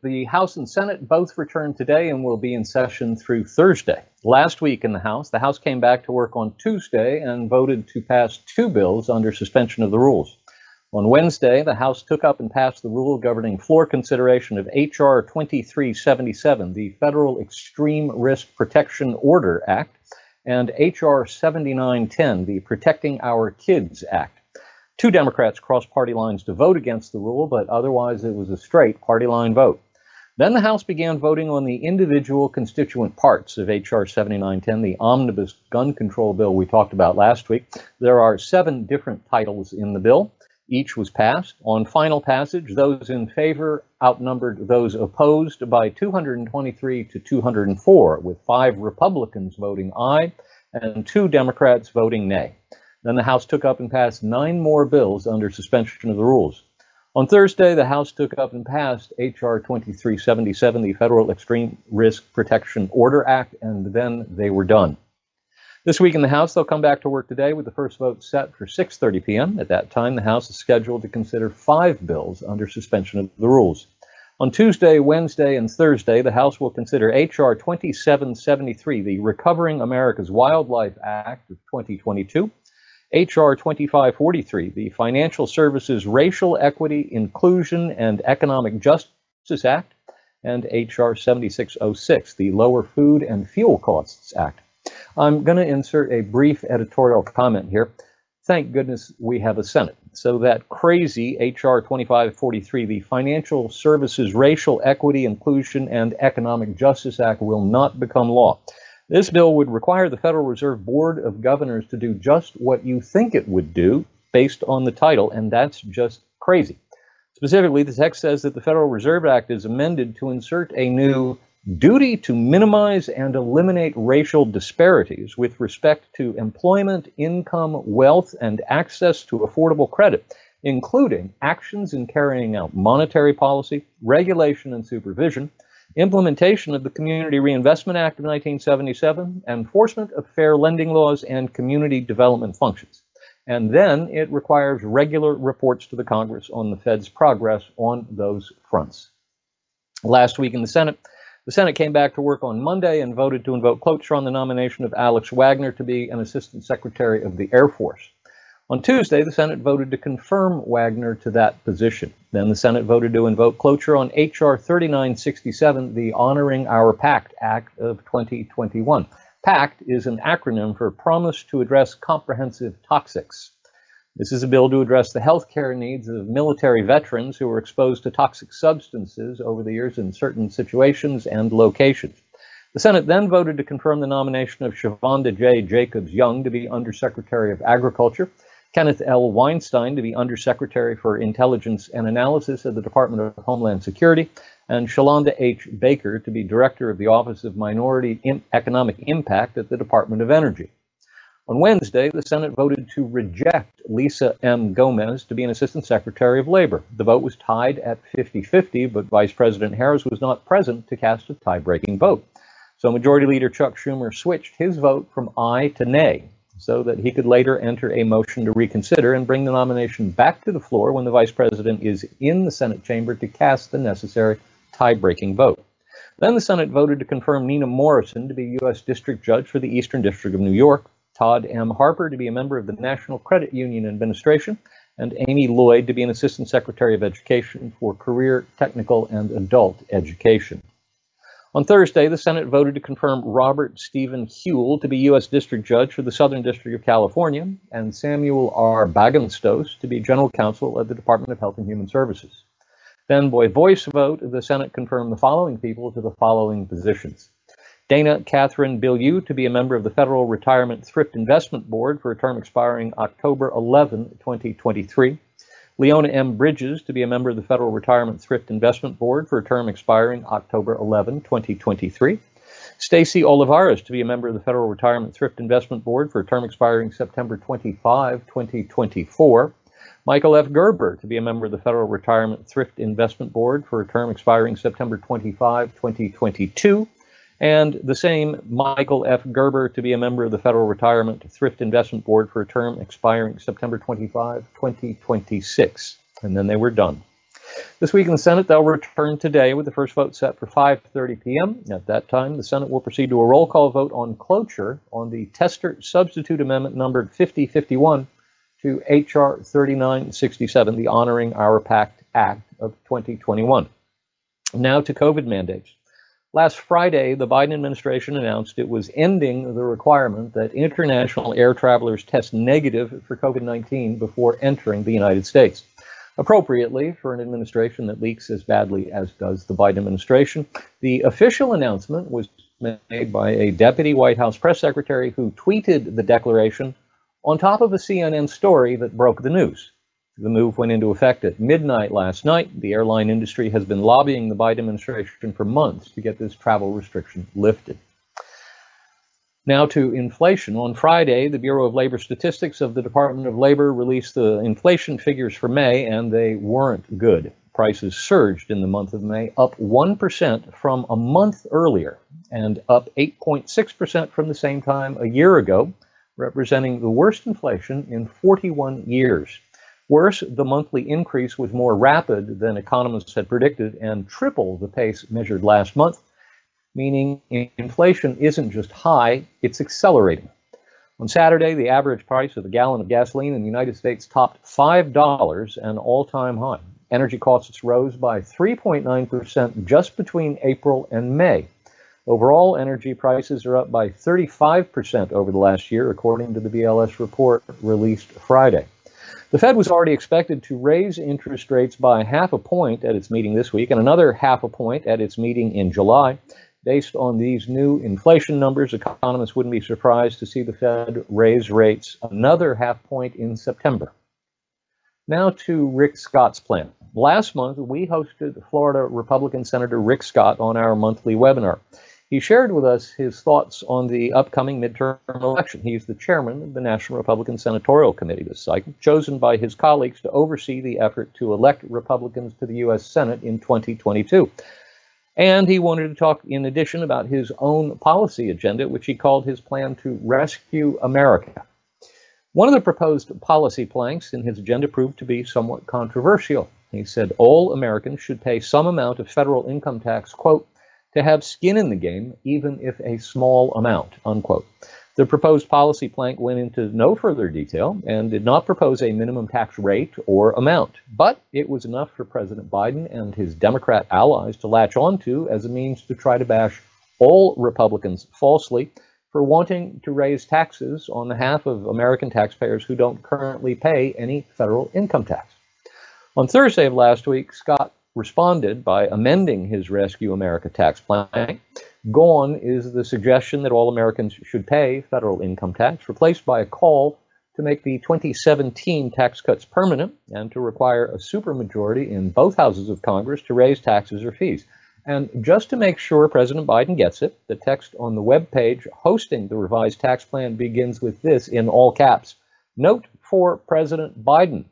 The House and Senate both returned today and will be in session through Thursday. Last week in the House, the House came back to work on Tuesday and voted to pass two bills under suspension of the rules. On Wednesday, the House took up and passed the rule governing floor consideration of H.R. 2377, the Federal Extreme Risk Protection Order Act, and H.R. 7910, the Protecting Our Kids Act. Two Democrats crossed party lines to vote against the rule, but otherwise it was a straight party line vote. Then the House began voting on the individual constituent parts of H.R. 7910, the omnibus gun control bill we talked about last week. There are seven different titles in the bill. Each was passed. On final passage, those in favor outnumbered those opposed by 223 to 204, with five Republicans voting aye and two Democrats voting nay. Then the House took up and passed nine more bills under suspension of the rules. On Thursday, the House took up and passed H.R. 2377, the Federal Extreme Risk Protection Order Act, and then they were done. This week in the House, they'll come back to work today with the first vote set for 6:30 p.m. At that time, the House is scheduled to consider five bills under suspension of the rules. On Tuesday, Wednesday, and Thursday, the House will consider H.R. 2773, the Recovering America's Wildlife Act of 2022, H.R. 2543, the Financial Services Racial Equity, Inclusion, and Economic Justice Act, and H.R. 7606, the Lower Food and Fuel Costs Act. I'm going to insert a brief editorial comment here. Thank goodness we have a Senate. So that crazy H.R. 2543, the Financial Services Racial Equity, Inclusion, and Economic Justice Act, will not become law. This bill would require the Federal Reserve Board of Governors to do just what you think it would do based on the title, and that's just crazy. Specifically, the text says that the Federal Reserve Act is amended to insert a new duty to minimize and eliminate racial disparities with respect to employment, income, wealth, and access to affordable credit, including actions in carrying out monetary policy, regulation, and supervision implementation of the Community Reinvestment Act of 1977, enforcement of fair lending laws, and community development functions. And then it requires regular reports to the Congress on the Fed's progress on those fronts. Last week in the Senate, the Senate came back to work on Monday and voted to invoke cloture on the nomination of Alex Wagner to be an Assistant Secretary of the Air Force. On Tuesday, the Senate voted to confirm Wagner to that position. Then the Senate voted to invoke cloture on H.R. 3967, the Honoring Our Pact Act of 2021. PACT is an acronym for Promise to Address Comprehensive Toxics. This is a bill to address the health care needs of military veterans who were exposed to toxic substances over the years in certain situations and locations. The Senate then voted to confirm the nomination of Chavonda J. Jacobs Young to be Undersecretary of Agriculture. Kenneth L. Wainstein to be Undersecretary for Intelligence and Analysis at the Department of Homeland Security, and Shalanda H. Baker to be Director of the Office of Minority Economic Impact at the Department of Energy. On Wednesday, the Senate voted to reject Lisa M. Gomez to be an Assistant Secretary of Labor. The vote was tied at 50 50, but Vice President Harris was not present to cast a tie breaking vote. So Majority Leader Chuck Schumer switched his vote from aye to nay so that he could later enter a motion to reconsider and bring the nomination back to the floor when the vice president is in the Senate chamber to cast the necessary tie breaking vote. Then the Senate voted to confirm Nina Morrison to be U.S. District Judge for the Eastern District of New York, Todd M. Harper to be a member of the National Credit Union Administration, and Amy Loyd to be an Assistant Secretary of Education for Career, Technical, and Adult Education. On Thursday, the Senate voted to confirm Robert Steven Huie to be U.S. District Judge for the Southern District of California and Samuel R. Bagenstos to be General Counsel at the Department of Health and Human Services. Then, by voice vote, the Senate confirmed the following people to the following positions. Dana Catherine Bilyeu to be a member of the Federal Retirement Thrift Investment Board for a term expiring October 11, 2023. Leona M. Bridges to be a member of the Federal Retirement Thrift Investment Board for a term expiring October 11, 2023. Stacie Olivares to be a member of the Federal Retirement Thrift Investment Board for a term expiring September 25, 2024. Michael F. Gerber to be a member of the Federal Retirement Thrift Investment Board for a term expiring September 25, 2022 and the same Michael F. Gerber to be a member of the Federal Retirement Thrift Investment Board for a term expiring September 25, 2026. And then they were done. This week in the Senate, they'll return today with the first vote set for 5:30 p.m. At that time, the Senate will proceed to a roll call vote on cloture on the Tester substitute amendment numbered 5051 to H.R. 3967, the Honoring Our Pact Act of 2021. Now to COVID mandates. Last Friday, the Biden administration announced it was ending the requirement that international air travelers test negative for COVID 19 before entering the United States. Appropriately, for an administration that leaks as badly as does the Biden administration, the official announcement was made by a deputy White House press secretary who tweeted the declaration on top of a CNN story that broke the news. The move went into effect at midnight last night. The airline industry has been lobbying the Biden administration for months to get this travel restriction lifted. Now to inflation. On Friday, the Bureau of Labor Statistics of the Department of Labor released the inflation figures for May, and they weren't good. Prices surged in the month of May, up 1% from a month earlier, and up 8.6% from the same time a year ago, representing the worst inflation in 41 years. Worse, the monthly increase was more rapid than economists had predicted and triple the pace measured last month, meaning inflation isn't just high, it's accelerating. On Saturday, the average price of a gallon of gasoline in the United States topped $5, an all time high. Energy costs rose by 3.9% just between April and May. Overall, energy prices are up by 35% over the last year, according to the BLS report released Friday. The Fed was already expected to raise interest rates by half a point at its meeting this week and another half a point at its meeting in July. Based on these new inflation numbers, economists wouldn't be surprised to see the Fed raise rates another half point in September. Now to Rick Scott's plan. Last month, we hosted Florida Republican Senator Rick Scott on our monthly webinar. He shared with us his thoughts on the upcoming midterm election. He's the chairman of the National Republican Senatorial Committee this cycle, chosen by his colleagues to oversee the effort to elect Republicans to the U.S. Senate in 2022. And he wanted to talk, in addition, about his own policy agenda, which he called his plan to rescue America. One of the proposed policy planks in his agenda proved to be somewhat controversial. He said all Americans should pay some amount of federal income tax, quote, to have skin in the game, even if a small amount, unquote. The proposed policy plank went into no further detail and did not propose a minimum tax rate or amount, but it was enough for President Biden and his Democrat allies to latch onto as a means to try to bash all Republicans falsely for wanting to raise taxes on the behalf of American taxpayers who don't currently pay any federal income tax. On Thursday of last week, Scott responded by amending his Rescue America tax plan. Gone is the suggestion that all Americans should pay federal income tax, replaced by a call to make the 2017 tax cuts permanent and to require a supermajority in both houses of Congress to raise taxes or fees. And just to make sure President Biden gets it, the text on the web page hosting the revised tax plan begins with this in all caps. Note for President Biden.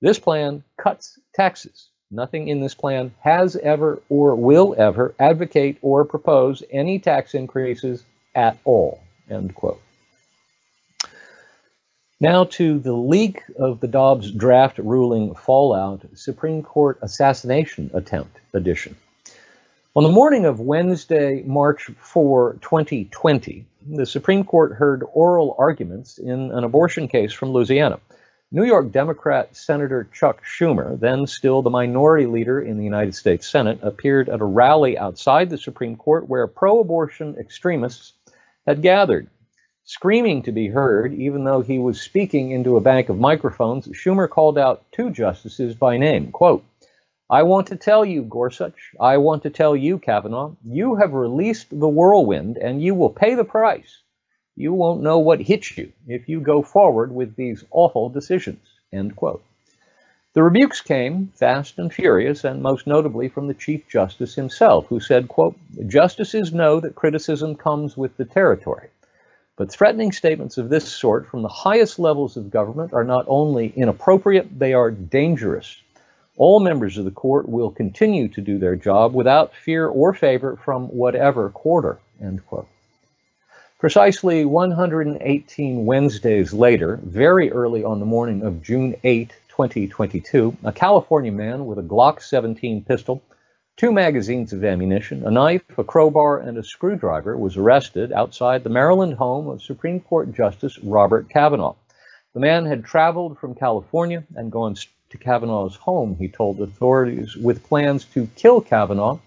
This plan cuts taxes. Nothing in this plan has ever or will ever advocate or propose any tax increases at all. End quote. Now to the leak of the Dobbs draft ruling fallout, Supreme Court assassination attempt edition. On the morning of Wednesday, March 4, 2020, the Supreme Court heard oral arguments in an abortion case from Louisiana. New York Democrat Senator Chuck Schumer, then still the minority leader in the United States Senate, appeared at a rally outside the Supreme Court where pro abortion extremists had gathered. Screaming to be heard, even though he was speaking into a bank of microphones, Schumer called out two justices by name. Quote, I want to tell you, Gorsuch, I want to tell you, Kavanaugh, you have released the whirlwind and you will pay the price you won't know what hits you if you go forward with these awful decisions. End quote. The rebukes came fast and furious, and most notably from the Chief Justice himself, who said, quote, Justices know that criticism comes with the territory. But threatening statements of this sort from the highest levels of government are not only inappropriate, they are dangerous. All members of the court will continue to do their job without fear or favor from whatever quarter. End quote. Precisely 118 Wednesdays later, very early on the morning of June 8, 2022, a California man with a Glock 17 pistol, two magazines of ammunition, a knife, a crowbar, and a screwdriver was arrested outside the Maryland home of Supreme Court Justice Robert Kavanaugh. The man had traveled from California and gone to Kavanaugh's home, he told authorities, with plans to kill Kavanaugh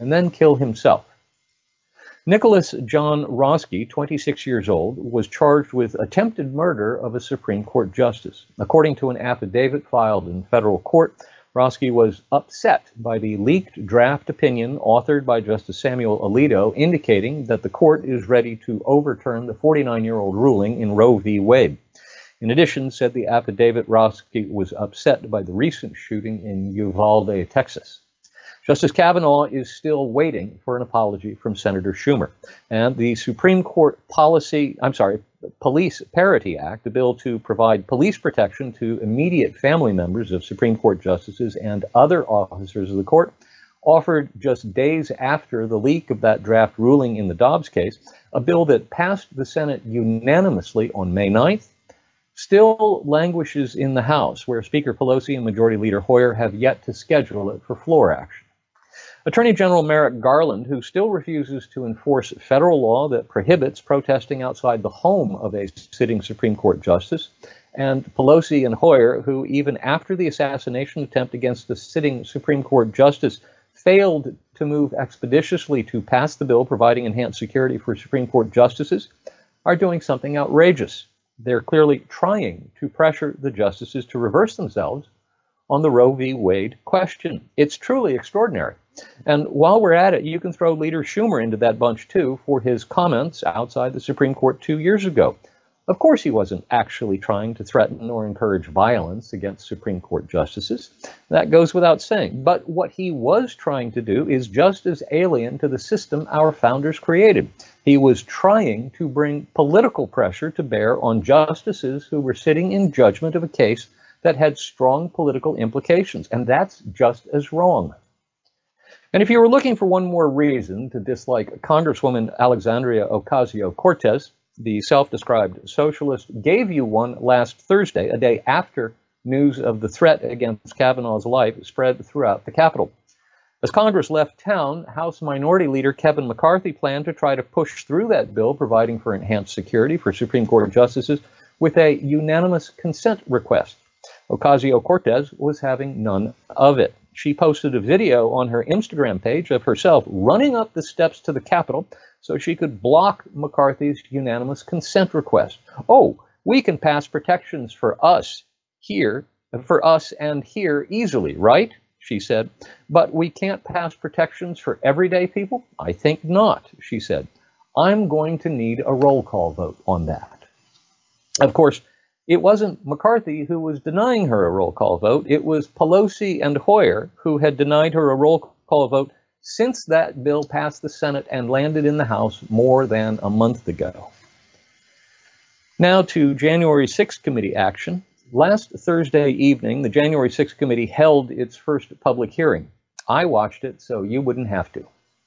and then kill himself. Nicholas John Roske, 26 years old, was charged with attempted murder of a Supreme Court justice. According to an affidavit filed in federal court, Roske was upset by the leaked draft opinion authored by Justice Samuel Alito indicating that the court is ready to overturn the 49 year old ruling in Roe v. Wade. In addition, said the affidavit, Roske was upset by the recent shooting in Uvalde, Texas. Justice Kavanaugh is still waiting for an apology from Senator Schumer. And the Supreme Court Policy, I'm sorry, Police Parity Act, a bill to provide police protection to immediate family members of Supreme Court justices and other officers of the court, offered just days after the leak of that draft ruling in the Dobbs case, a bill that passed the Senate unanimously on May 9th still languishes in the House, where Speaker Pelosi and Majority Leader Hoyer have yet to schedule it for floor action. Attorney General Merrick Garland, who still refuses to enforce federal law that prohibits protesting outside the home of a sitting Supreme Court justice, and Pelosi and Hoyer, who, even after the assassination attempt against the sitting Supreme Court justice, failed to move expeditiously to pass the bill providing enhanced security for Supreme Court justices, are doing something outrageous. They're clearly trying to pressure the justices to reverse themselves on the Roe v. Wade question. It's truly extraordinary. And while we're at it, you can throw Leader Schumer into that bunch too for his comments outside the Supreme Court two years ago. Of course, he wasn't actually trying to threaten or encourage violence against Supreme Court justices. That goes without saying. But what he was trying to do is just as alien to the system our founders created. He was trying to bring political pressure to bear on justices who were sitting in judgment of a case that had strong political implications. And that's just as wrong. And if you were looking for one more reason to dislike Congresswoman Alexandria Ocasio Cortez, the self described socialist, gave you one last Thursday, a day after news of the threat against Kavanaugh's life spread throughout the Capitol. As Congress left town, House Minority Leader Kevin McCarthy planned to try to push through that bill providing for enhanced security for Supreme Court justices with a unanimous consent request. Ocasio Cortez was having none of it. She posted a video on her Instagram page of herself running up the steps to the Capitol so she could block McCarthy's unanimous consent request. Oh, we can pass protections for us here, for us and here easily, right? she said. But we can't pass protections for everyday people? I think not, she said. I'm going to need a roll call vote on that. Of course, it wasn't McCarthy who was denying her a roll call vote. It was Pelosi and Hoyer who had denied her a roll call vote since that bill passed the Senate and landed in the House more than a month ago. Now to January 6th committee action. Last Thursday evening, the January 6th committee held its first public hearing. I watched it, so you wouldn't have to.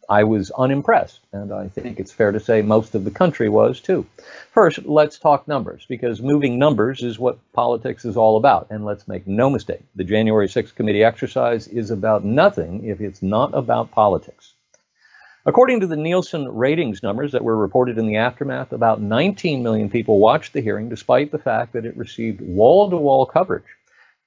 I was unimpressed, and I think it's fair to say most of the country was too. First, let's talk numbers, because moving numbers is what politics is all about. And let's make no mistake, the January 6th committee exercise is about nothing if it's not about politics. According to the Nielsen ratings numbers that were reported in the aftermath, about 19 million people watched the hearing despite the fact that it received wall to wall coverage.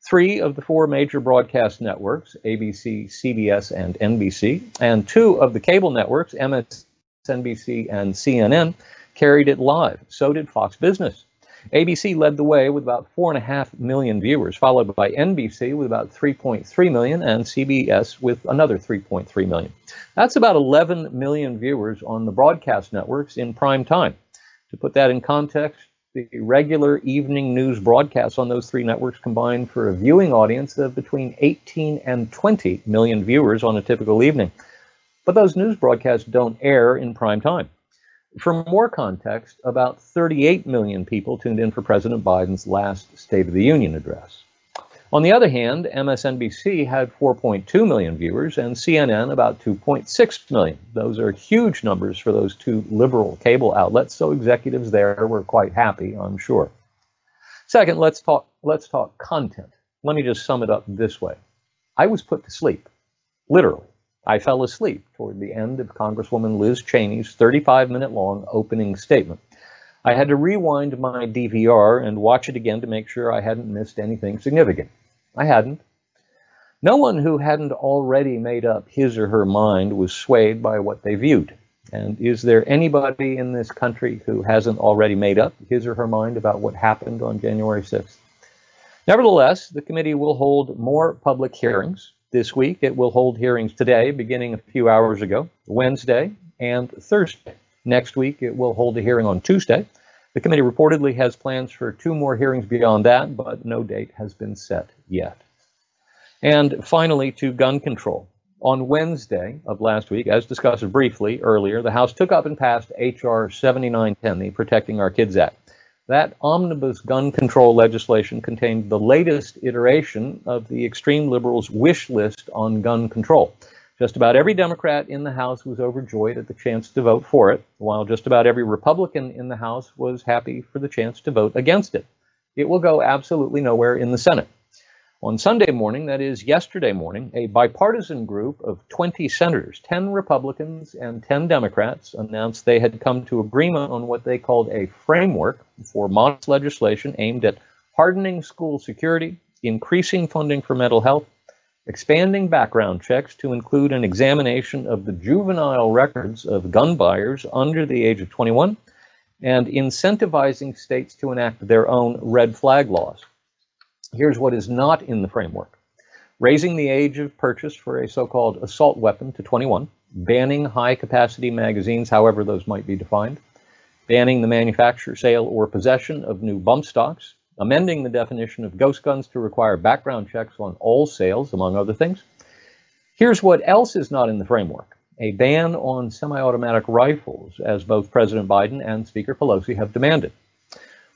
Three of the four major broadcast networks, ABC, CBS, and NBC, and two of the cable networks, MSNBC and CNN, carried it live. So did Fox Business. ABC led the way with about 4.5 million viewers, followed by NBC with about 3.3 million and CBS with another 3.3 million. That's about 11 million viewers on the broadcast networks in prime time. To put that in context, the regular evening news broadcasts on those three networks combined for a viewing audience of between 18 and 20 million viewers on a typical evening. But those news broadcasts don't air in prime time. For more context, about 38 million people tuned in for President Biden's last State of the Union address. On the other hand, MSNBC had 4.2 million viewers and CNN about 2.6 million. Those are huge numbers for those two liberal cable outlets, so executives there were quite happy, I'm sure. Second, let's talk let's talk content. Let me just sum it up this way I was put to sleep, literally. I fell asleep toward the end of Congresswoman Liz Cheney's 35 minute long opening statement. I had to rewind my DVR and watch it again to make sure I hadn't missed anything significant. I hadn't. No one who hadn't already made up his or her mind was swayed by what they viewed. And is there anybody in this country who hasn't already made up his or her mind about what happened on January 6th? Nevertheless, the committee will hold more public hearings this week. It will hold hearings today, beginning a few hours ago, Wednesday, and Thursday. Next week, it will hold a hearing on Tuesday. The committee reportedly has plans for two more hearings beyond that, but no date has been set yet. And finally, to gun control. On Wednesday of last week, as discussed briefly earlier, the House took up and passed H.R. 7910, the Protecting Our Kids Act. That omnibus gun control legislation contained the latest iteration of the extreme liberals' wish list on gun control. Just about every Democrat in the House was overjoyed at the chance to vote for it, while just about every Republican in the House was happy for the chance to vote against it. It will go absolutely nowhere in the Senate. On Sunday morning, that is yesterday morning, a bipartisan group of 20 senators, 10 Republicans and 10 Democrats, announced they had come to agreement on what they called a framework for modest legislation aimed at hardening school security, increasing funding for mental health, expanding background checks to include an examination of the juvenile records of gun buyers under the age of 21, and incentivizing states to enact their own red flag laws. Here's what is not in the framework raising the age of purchase for a so called assault weapon to 21, banning high capacity magazines, however those might be defined, banning the manufacture, sale, or possession of new bump stocks, amending the definition of ghost guns to require background checks on all sales, among other things. Here's what else is not in the framework a ban on semi automatic rifles, as both President Biden and Speaker Pelosi have demanded.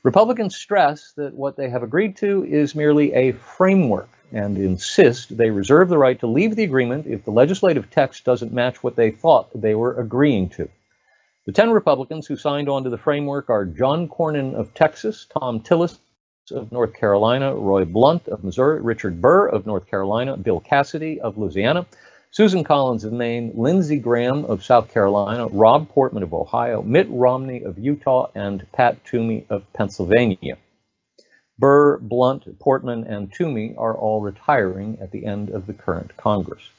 Republicans stress that what they have agreed to is merely a framework and insist they reserve the right to leave the agreement if the legislative text doesn't match what they thought they were agreeing to. The 10 Republicans who signed on to the framework are John Cornyn of Texas, Thom Tillis of North Carolina, Roy Blunt of Missouri, Richard Burr of North Carolina, Bill Cassidy of Louisiana, Susan Collins of Maine, Lindsey Graham of South Carolina, Rob Portman of Ohio, Mitt Romney of Utah, and Pat Toomey of Pennsylvania. Burr, Blunt, Portman, and Toomey are all retiring at the end of the current Congress.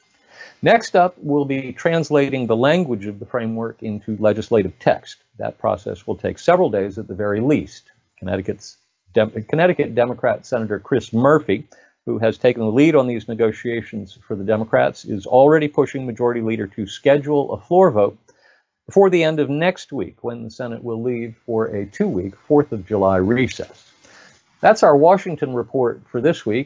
Next up, we'll be translating the language of the framework into legislative text. That process will take several days at the very least. Connecticut's De- Connecticut Democrat Senator Chris Murphy who has taken the lead on these negotiations for the Democrats, is already pushing Majority Leader to schedule a floor vote before the end of next week when the Senate will leave for a two week 4th of July recess. That's our Washington report for this week.